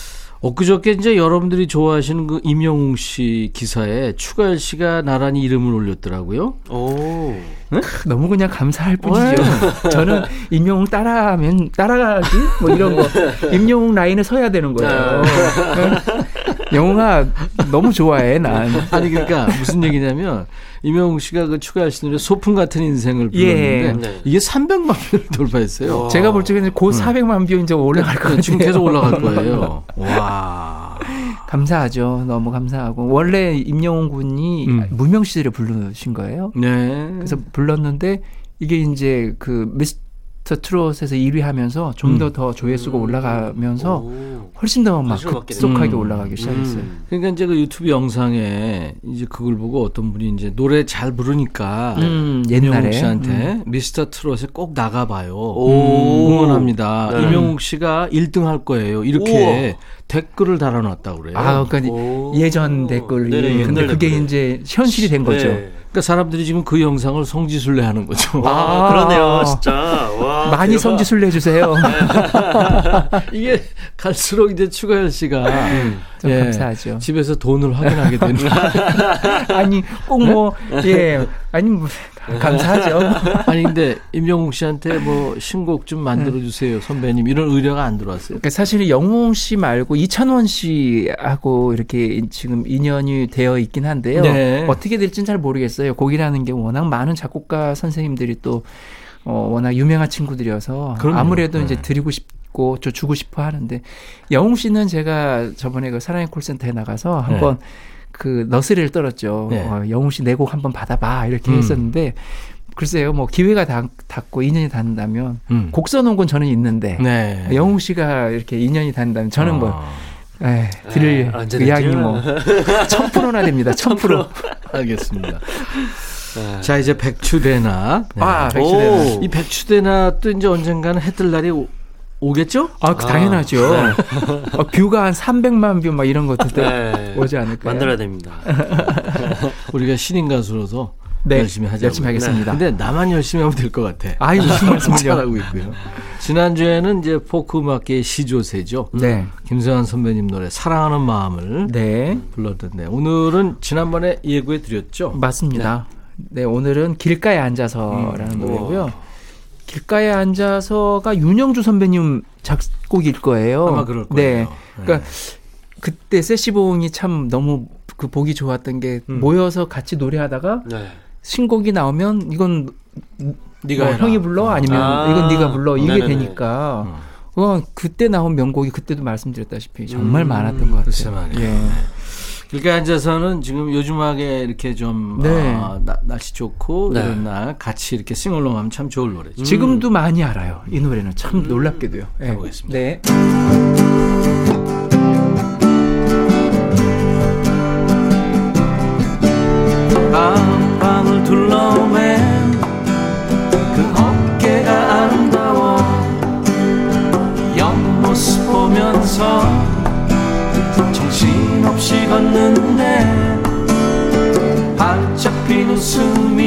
엊그저께 이제 여러분들이 좋아하시는 그 임영웅 씨 기사에 추가열 씨가 나란히 이름을 올렸더라고요. 오. 너무 그냥 감사할 뿐이죠. 저는 임영웅 따라하면 따라가기 뭐 이런 거 임영웅 라인에 서야 되는 거예요. 영웅아 너무 좋아해 난. 아니 그러니까 무슨 얘기냐면 임영웅 씨가 그 추가열 씨 노래 소풍 같은 인생을 예. 불렀는데 네. 이게 300만 뷰를 돌파했어요. 제가 볼 적에는 곧 400만 뷰 이제 올라갈 것 같아요. 지금 계속 올라갈 거예요. 와. 감사하죠. 너무 감사하고 원래 임영웅 군이 음. 무명 시절에 부르신 거예요. 네. 그래서 불렀는데 이게 이제 그 미스 터 트롯에서 1위 하면서 좀 더더 조회수가 올라가면서 오. 훨씬 더 막 급속하게 됐네. 올라가기 시작했어요. 음. 그러니까 이제 그 유튜브 영상에 이제 그걸 보고 어떤 분이 이제 노래 잘 부르니까 음, 옛날에 씨한테 미스터 트롯에 꼭 나가봐요. 오. 응원합니다. 네. 임영웅 씨가 1등 할 거예요. 이렇게 댓글을 달아놨다 그래요. 아, 그러니까 오. 예전 댓글이 네네, 근데 옛날 그게 댓글. 이제 현실이 된 거죠. 네. 그러니까 사람들이 지금 그 영상을 성지순례 하는 거죠. 아, 아. 그러네요, 진짜. 와, 많이 대박. 성지순례 해주세요. 이게 갈수록 이제 추가열 씨가 좀 예, 감사하죠. 집에서 돈을 확인하게 되는. 아니 꼭 뭐 예 아니 뭐 감사하죠. 아니 근데 임영웅 씨한테 뭐 신곡 좀 만들어 주세요 선배님 이런 의뢰가 안 들어왔어요. 그러니까 사실 영웅 씨 말고 이찬원 씨하고 이렇게 지금 인연이 되어 있긴 한데요. 네. 어떻게 될지는 잘 모르겠어요. 곡이라는 게 워낙 많은 작곡가 선생님들이 또 어, 워낙 유명한 친구들이어서 그럼요. 아무래도 네. 이제 드리고 싶고 저 주고 싶어 하는데 영웅 씨는 제가 저번에 그 사랑의 콜센터에 나가서 한번 그 너스리를 떨었죠. 네. 어, 영웅 씨 내 곡 한번 받아봐 이렇게 음. 했었는데 글쎄요 뭐 기회가 닿, 닿고 인연이 닿는다면 음. 곡 써놓은 건 저는 있는데 네. 영웅 씨가 이렇게 인연이 닿는다면 저는 뭐 아, 에, 들을 아, 언제 의향이 됐죠? 뭐천 프로나 됩니다. 천 프로. 알겠습니다. 네. 자 이제 백추대나. 네. 아, 백수대나. 오. 이 백추대나 또 이제 언젠가는 해뜰 날이 오, 오겠죠? 아, 그 당연하죠. 어, view가 한 300만 view 막 이런 것도 네. 오지 않을까요? 만들어야 됩니다. 우리가 신인 가수로서 네, 열심히 하자고. 열심히 하겠습니다. 근데 나만 열심히 하면 될 것 같아. 아이 무슨 말씀이요? 잘하고 있고요. 지난주에는 이제 포크 음악계의 시조세죠. 네. 김세환 선배님 노래 사랑하는 마음을 네. 불렀던데 오늘은 지난번에 예고해 드렸죠. 맞습니다. 네, 오늘은 길가에 앉아서라는 음. 노래고요. 길가에 앉아서가 윤영주 선배님 작곡일 거예요. 아마 그럴 네. 거예요. 그러니까 그때 세시봉이 참 너무 그 보기 좋았던 게 음. 모여서 같이 노래하다가 네. 신곡이 나오면 이건 네가 뭐. 형이 불러 아니면 아. 이건 네가 불러 이게 네네네. 되니까 어, 그때 나온 명곡이 그때도 말씀드렸다시피 정말 많았던 것 같아요. 말이에요. 예. 길가에 앉아서는 지금 요즘하게 이렇게 좀 네. 아, 나- 날씨 좋고 네. 이런 날 같이 이렇게 싱얼롱하면 참 좋을 노래죠. 지금도 많이 알아요. 이 노래는 참 놀랍게도요. 예. 해보겠습니다. 네. 방방을 둘러맨 걷는데. 발자국 잡힌 웃음이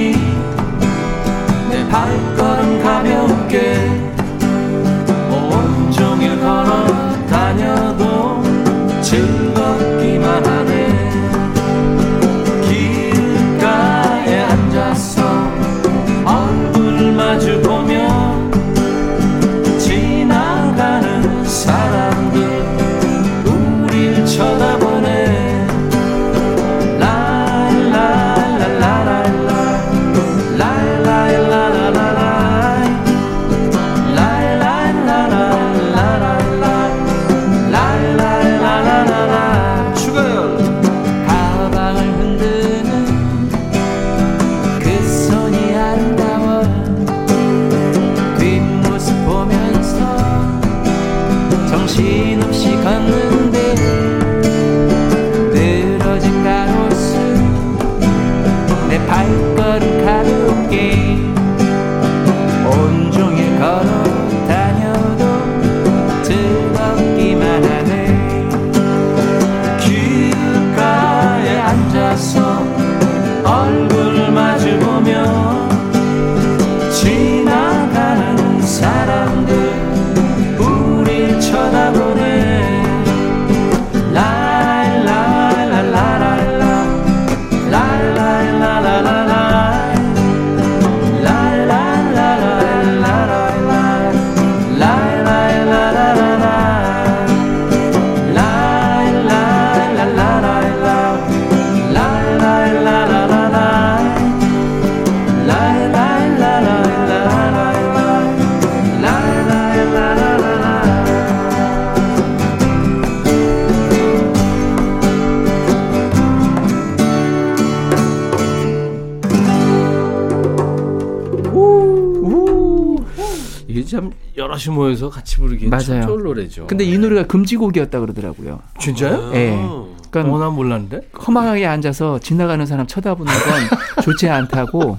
노래죠. 근데 이 노래가 금지곡이었다 그러더라고요. 진짜요? 예. 어, 그러니까 난 몰랐는데. 허망하게 앉아서 지나가는 사람 쳐다보는 건 좋지 않다고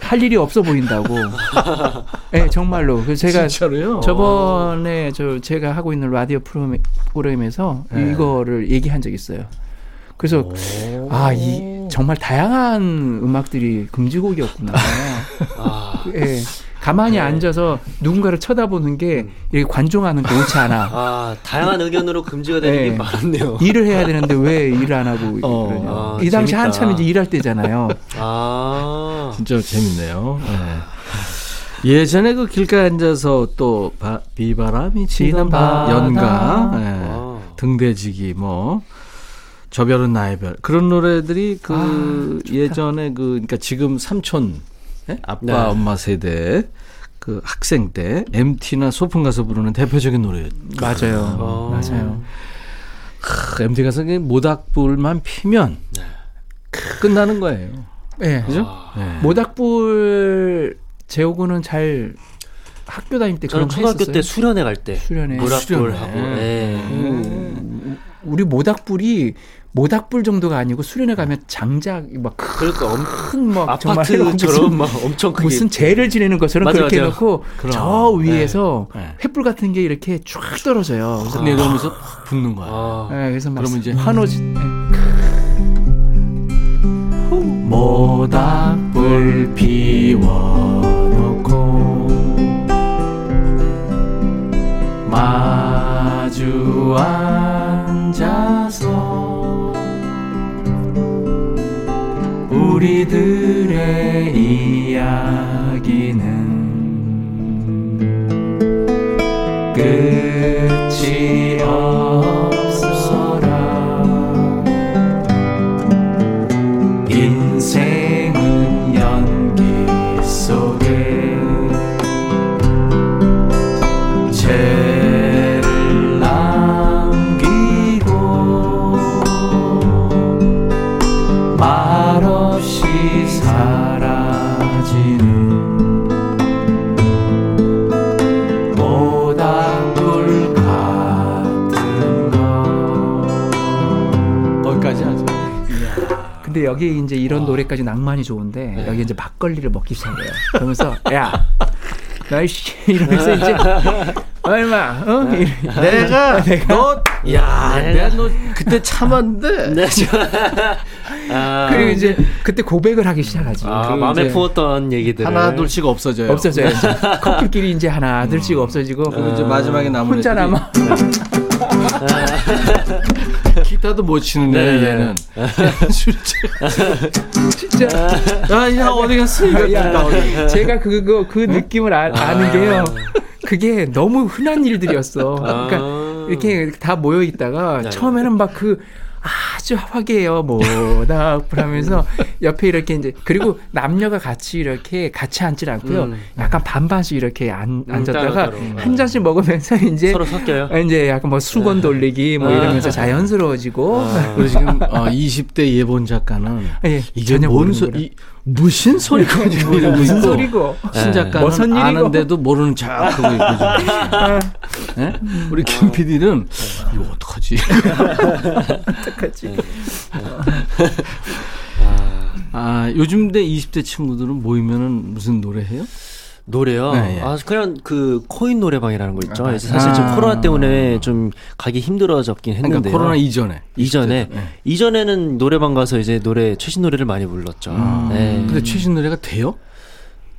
할 일이 없어 보인다고. 예, 정말로. 그래서 제가 진짜로요? 저번에 저 제가 하고 있는 라디오 프로그램- 프로그램에서 네. 이거를 얘기한 적 있어요. 그래서 아, 이 정말 다양한 음악들이 금지곡이었구나. 아, 예. 가만히 앉아서 누군가를 쳐다보는 게 이렇게 관종하는 게 옳지 않아. 아, 다양한 의견으로 금지가 되는 네. 게 많네요. 일을 해야 되는데 왜 일을 안 하고 어. 그러냐. 아, 이 당시 재밌다. 한참 이제 일할 때잖아요. 아, 진짜 재밌네요. 예. 예전에 그 길가에 앉아서 또 바- 비바람이 치는 바. 연가, 예. 아. 등대지기 뭐 저별은 나의 별 그런 노래들이 그 아. 예전에 그 그러니까 지금 삼촌 예? 아빠 네. 엄마 세대 그 학생 때 MT나 소풍 가서 부르는 대표적인 노래였죠. 맞아요. 어. 맞아요. MT 가서 그 모닥불만 피면 끝나는 거예요. 예. 그죠? 아. 예. 모닥불 재호구는 잘 학교 다닐 때 저는 그런 거 초등학교 했었어요. 때 수련회 갈 때 수련회. 모락불 수련회. 하고 예. 음, 우리 모닥불이 모닥불 정도가 아니고 수련회 가면 장작 막 그러니까 엄, 큰막 정말 해놓고 아파트처럼 무슨, 막 엄청 크게 무슨 재를 지내는 것처럼 맞아, 그렇게 맞아요. 해놓고 그럼. 저 위에서 네. 햇불 같은 게 이렇게 쫙 떨어져요. 그래서 내려오면서 확 붙는 거야. 아, 예, 그래서 막 그러면 이제 환호지. 모닥불 피워놓고 마주 앉 우리들의 이야기 근데 여기 이제 이런 노래까지 낭만이 좋은데 여기 이제 막걸리를 먹기 시작해요. 그러면서 야, 너씨 이러면서 이제 얼마? 어? 네. 이래. 내가 너, 야, 내가 너 그때 참았는데. 네, 저- 아, 그리고 이제 그때 고백을 하기 시작하지. 아, 그 마음에 품었던 얘기들을 하나 둘씩 없어져요. 없어져요. 이제 커플끼리 이제 하나 둘씩 없어지고 그리고 이제 마지막에 남은 혼자 남아. 기타도 못 치는 애 네. 얘는. 진짜. 야, 야 어디 갔어? 이거 야, 나오네. 제가 그거 그 느낌을 아, 아는 게요. 그게 너무 흔한 일들이었어. 그러니까 아. 이렇게 다 모여 있다가 네. 처음에는 막 그 아주 화기애애 모닥불 하면서 옆에 이렇게 이제 그리고 남녀가 같이 이렇게 같이 앉질 않고요. 음. 약간 반반씩 이렇게 앉, 앉았다가 따로, 따로. 한 잔씩 먹으면서 이제 서로 섞여요. 이제 약간 뭐 수건 돌리기 뭐 이러면서 자연스러워지고 그리고 지금 어, 20대 예본 작가는 예, 이게 전혀 뭔 소. 이, 무슨 소리가 지금 이러고 무슨 있고. 소리고 신 네. 작가는 무슨 일이고. 아는데도 모르는 척 하고 있고 지금. 예? 우리 김 PD는 이거 어떡하지? 어떡하지? 아, 요즘 대 20대 친구들은 모이면은 무슨 노래 해요? 노래요. 네, 예. 아 그냥 그 코인 노래방이라는 거 있죠. 아, 사실 좀 아. 코로나 때문에 좀 가기 힘들어졌긴 그러니까 했는데요. 코로나 이전에. 이전에 네. 이전에는 노래방 가서 이제 노래 최신 노래를 많이 불렀죠. 네. 음. 근데 최신 노래가 돼요?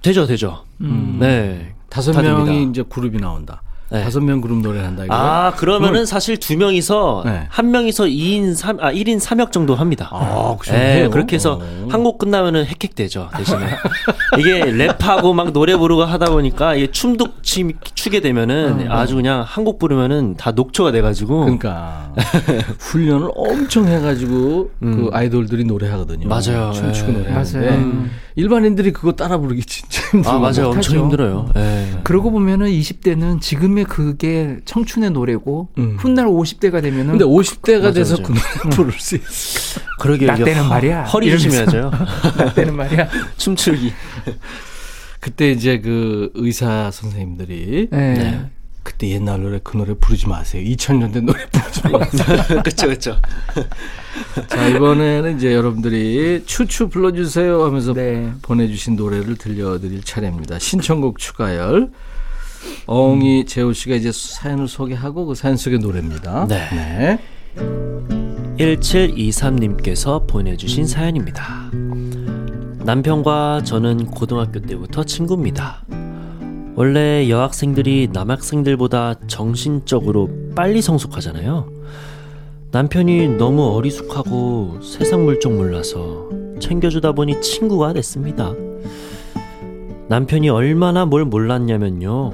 되죠, 되죠. 음. 네. 다섯 다 명이 됩니다. 이제 그룹이 나온다. 네. 다섯 명 그룹 노래를 한다 이거. 아, 그러면은 사실 두 명이서 네. 한 명이서 2인 3, 아, 1인 3역 정도 합니다. 아, 그 네? 그렇게 해서 어. 한곡 끝나면은 헥헥되죠, 대신에. 이게 랩하고 막 노래 부르고 하다 보니까 이게 춤도 치, 추게 되면은 아주 그냥 한 곡 부르면은 다 녹초가 돼가지고. 그러니까 훈련을 엄청 해가지고 그 아이돌들이 노래하거든요. 음. 맞아요. 춤추고 예. 노래하는데 맞아요. 일반인들이 그거 따라 부르기 진짜 힘들어. 아, 맞아요. 엄청. 힘들어요. 예. 그러고 보면은 20대는 지금 의 그게 청춘의 노래고 음. 훗날 50대가 되면은 근데 50대가 맞아, 돼서. 그 노래 부를 수 있어. 그러게 나 때는 허- 말이야. 허리. 조심해야죠. 나 때는 말이야. 춤추기. 그때 이제 그 의사 선생님들이 네. 네. 그때 옛날 노래 그 노래 부르지 마세요. 2000년대 노래 부르지 마세요. 그쵸, 그쵸. 자 이번에는 이제 여러분들이 추추 불러주세요 하면서 네. 보내주신 노래를 들려드릴 차례입니다. 신청곡 추가열. 어웅이 재호 씨가 이제 사연을 소개하고 그 사연 속의 노래입니다. 네. 1723님께서 보내주신 사연입니다. 남편과 저는 고등학교 때부터 친구입니다. 원래 여학생들이 남학생들보다 정신적으로 빨리 성숙하잖아요. 남편이 너무 어리숙하고 세상 물정 몰라서 챙겨주다 보니 친구가 됐습니다. 남편이 얼마나 뭘 몰랐냐면요.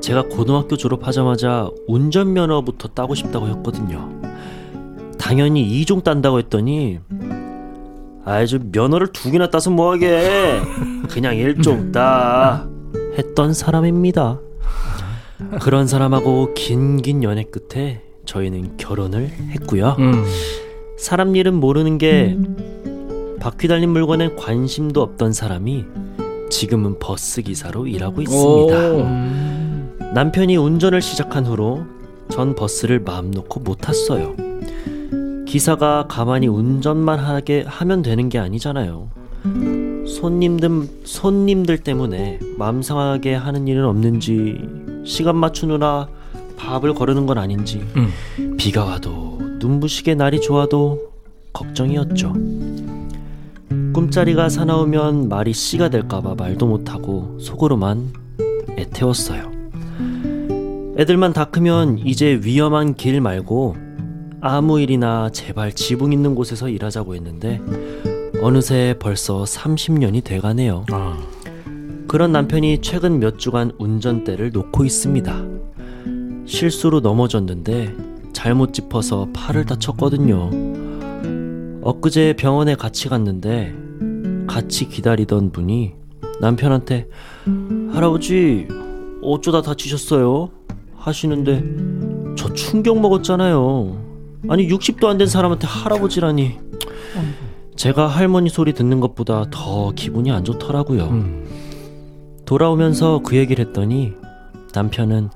제가 고등학교 졸업하자마자 운전면허부터 따고 싶다고 했거든요. 당연히 이종 딴다고 했더니 아주 면허를 두 개나 따서 뭐하게 그냥 일종 따 했던 사람입니다. 그런 사람하고 긴긴 연애 끝에 저희는 결혼을 했고요. 음. 사람 일은 모르는 게 바퀴 달린 물건에 관심도 없던 사람이 지금은 버스 기사로 일하고 있습니다. 오. 남편이 운전을 시작한 후로 전 버스를 마음 놓고 못 탔어요. 기사가 가만히 운전만 하게 하면 되는 게 아니잖아요. 손님들 손님들 때문에 마음 상하게 하는 일은 없는지 시간 맞추느라 밥을 거르는 건 아닌지 음. 비가 와도 눈부시게 날이 좋아도 걱정이었죠. 꿈자리가 사나우면 말이 씨가 될까봐 말도 못하고 속으로만 애태웠어요. 애들만 다 크면 이제 위험한 길 말고 아무 일이나 제발 지붕 있는 곳에서 일하자고 했는데 어느새 벌써 30년이 돼가네요. 아. 그런 남편이 최근 몇 주간 운전대를 놓고 있습니다. 실수로 넘어졌는데 잘못 짚어서 팔을 다쳤거든요. 엊그제 병원에 같이 갔는데 같이 기다리던 분이 남편한테 할아버지 어쩌다 다치셨어요? 하시는데 저 충격 먹었잖아요. 아니 60도 안 된 사람한테 할아버지라니. 제가 할머니 소리 듣는 것보다 더 기분이 안 좋더라고요. 음. 돌아오면서 그 얘기를 했더니 남편은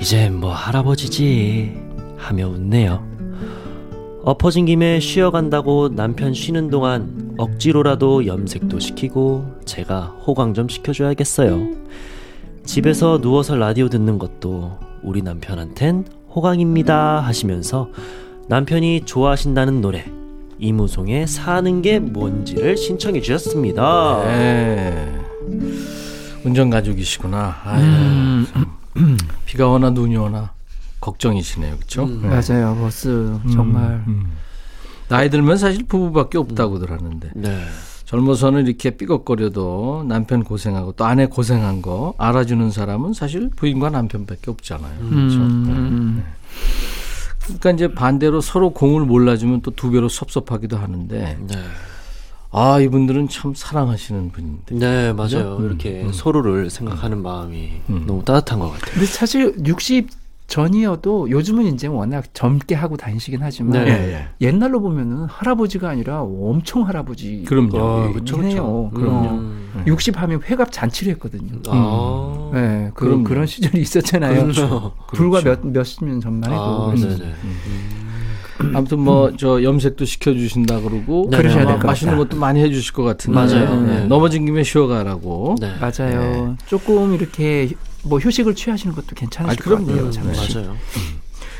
이제 뭐 할아버지지 하며 웃네요. 엎어진 김에 쉬어간다고 남편 쉬는 동안 억지로라도 염색도 시키고 제가 호강 좀 시켜줘야겠어요. 집에서 누워서 라디오 듣는 것도 우리 남편한텐 호강입니다 하시면서 남편이 좋아하신다는 노래 이무송의 사는 게 뭔지를 신청해 주셨습니다. 네. 운전 가족이시구나. 아유, 음, 참. 비가 오나 눈이 오나 걱정이시네요, 그렇죠? 음, 맞아요, 버스 정말. 나이 들면 사실 부부밖에 없다고 들었는데 네. 젊어서는 이렇게 삐걱거려도 남편 고생하고 또 아내 고생한 거 알아주는 사람은 사실 부인과 남편밖에 없잖아요. 그렇죠? 음, 네. 그러니까 이제 반대로 서로 공을 몰라주면 또 두 배로 섭섭하기도 하는데 네. 아 이분들은 참 사랑하시는 분인데 네, 맞아요. 그죠? 이렇게 음. 서로를 생각하는 마음이 음. 너무 따뜻한 것 같아요. 근데 사실 60 전이어도 요즘은 이제 워낙 젊게 하고 다니시긴 하지만 네. 예, 예. 옛날로 보면은 할아버지가 아니라 엄청 할아버지. 그럼요. 아, 그쵸. 그쵸. 그럼요. 음. 60 하면 회갑 잔치를 했거든요. 아, 네, 그, 그럼요. 그런 시절이 있었잖아요. 그렇죠. 불과 그렇죠. 몇, 몇십 년 전만 해도. 아, 그래서 네네. 아무튼 뭐 저 염색도 시켜주신다 그러고 네, 그러셔야 될것 맛있는. 것도 많이 해주실 것 같은데 맞아요. 네. 네. 넘어진 김에 쉬어가라고. 네. 맞아요. 조금 이렇게 뭐 휴식을 취하시는 것도 괜찮으실 아, 것 그럼요. 같아요. 네. 잠시. 맞아요.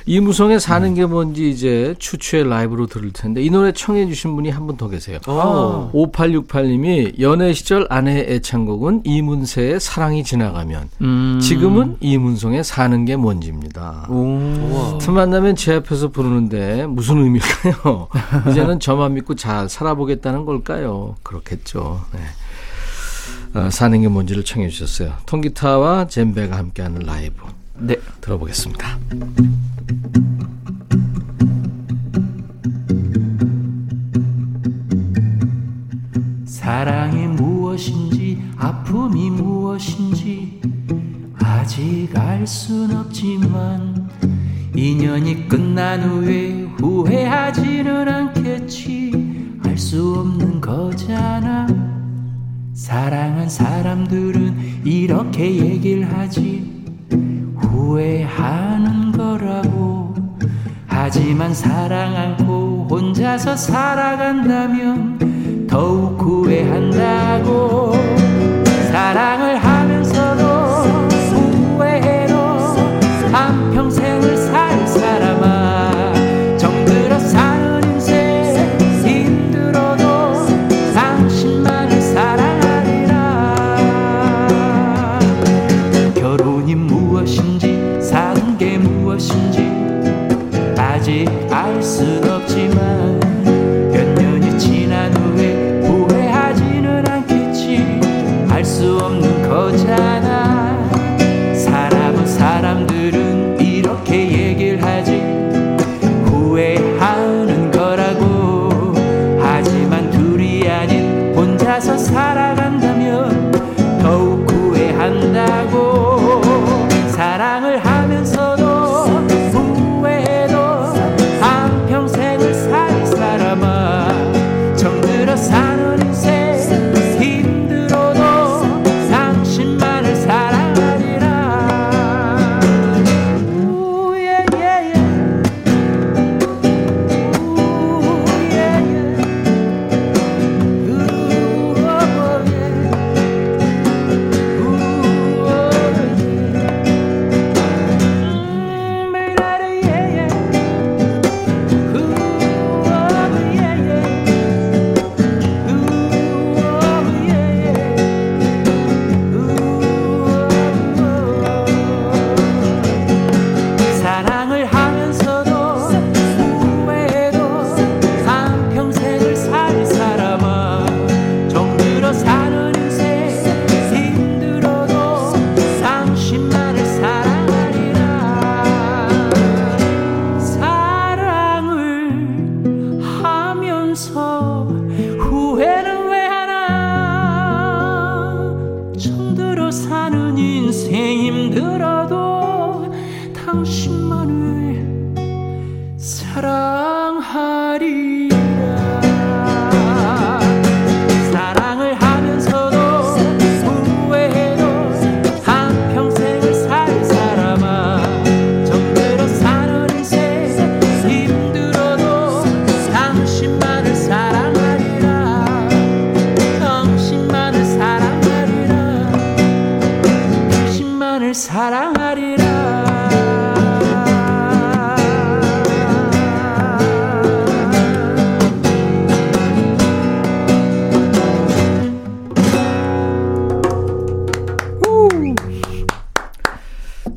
이무성의 사는 게 뭔지 이제 추추의 라이브로 들을 텐데 이 노래 청해 주신 분이 한 분 더 계세요. 어. 5868님이 연애 시절 아내의 애창곡은 이문세의 사랑이 지나가면 음. 지금은 이문성의 사는 게 뭔지입니다. 우와. 틈 만 나면 제 앞에서 부르는데 무슨 의미일까요? 이제는 저만 믿고 잘 살아보겠다는 걸까요? 그렇겠죠. 네. 어, 사는 게 뭔지를 청해 주셨어요. 통기타와 젬베가 함께하는 라이브 네. 들어보겠습니다. 사랑이 무엇인지 아픔이 무엇인지 아직 알 순 없지만 인연이 끝난 후에 후회하지는 않겠지 알 수 없는 거잖아 사랑한 사람들은 이렇게 얘기를 하지. 후회하는 거라고. 하지만 사랑 않고 혼자서 살아간다면 더욱 후회한다고. 사랑을 하면서도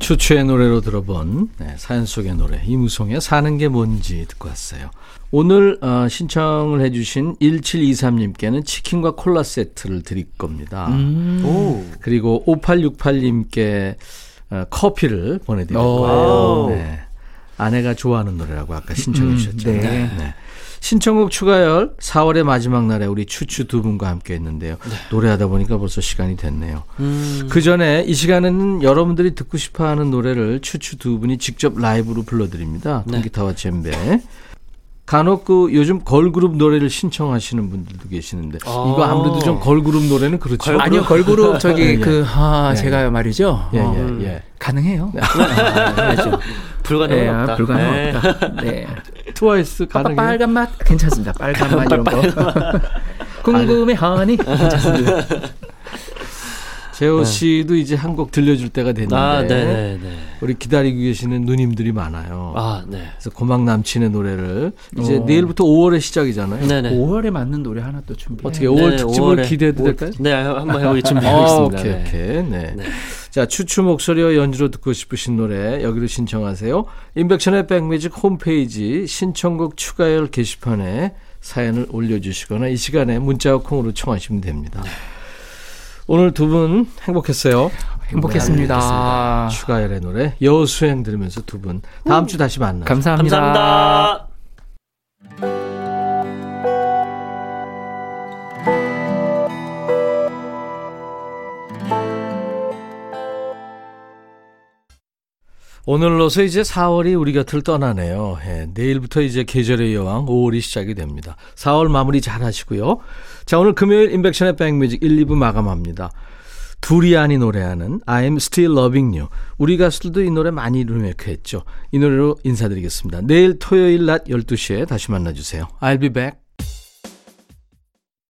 추추의 노래로 들어본 네, 사연 속의 노래 이무송의 사는 게 뭔지 듣고 왔어요. 오늘 어, 신청을 해주신 1723님께는 치킨과 콜라 세트를 드릴 겁니다. 음. 그리고 5868님께 어, 커피를 보내드릴 오. 거예요. 네. 아내가 좋아하는 노래라고 아까 신청해 음, 주셨죠. 네. 신청곡 추가열 4월의 마지막 날에 우리 추추 두 분과 함께 했는데요. 노래하다 보니까 벌써 시간이 됐네요. 그 전에 이 시간에는 여러분들이 듣고 싶어 하는 노래를 추추 두 분이 직접 라이브로 불러드립니다. 통기타와 젬베. 간혹 그 요즘 걸그룹 노래를 신청하시는 분들도 계시는데 이거 아무래도 좀 걸그룹 노래는 그렇죠. 아니요 걸그룹 저기 예, 예. 그 아, 예, 제가 말이죠. 예, 어, 예, 예. 가능해요. 불가능은 예, 없다. 불가능 네. 없다. 네. 트와이스 빠- 가능해요? 빨간 맛 괜찮습니다. 빨간 맛 이런 거. 궁금해 하니 괜찮습니다. 재호 씨도 이제 한 곡 들려줄 때가 됐는데 아, 네, 네. 우리 기다리고 계시는 누님들이 많아요. 아, 네. 그래서 고막 남친의 노래를 이제 어. 내일부터 5월의 시작이잖아요. 네, 네. 5월에 맞는 노래 하나 또 준비해. 어떻게 5월 네, 특집을 5월에. 기대해도 될까요? 네, 한번 해보기 아, 준비하겠습니다. 오케이, 네. 오케이. 네. 네. 자, 추추 목소리와 연주로 듣고 싶으신 노래 여기로 신청하세요. 인백션의 백뮤직 홈페이지 신청곡 추가열 게시판에 사연을 올려주시거나 이 시간에 문자와 콩으로 청하시면 됩니다. 오늘 두 분 행복했어요. 행복했습니다. 추가열의 노래 여수행 들으면서 두 분 다음 주 다시 만나요. 감사합니다. 감사합니다. 오늘로서 이제 4월이 우리 곁을 떠나네요. 예, 내일부터 이제 계절의 여왕 5월이 시작이 됩니다. 4월 마무리 잘 하시고요. 자, 오늘 금요일 인백션의 백뮤직 1, 2부 마감합니다. 두리안이 노래하는 I'm Still Loving You. 우리 가수들도 이 노래 많이 리메이크했죠. 이 노래로 인사드리겠습니다. 내일 토요일 낮 12시에 다시 만나주세요. I'll be back.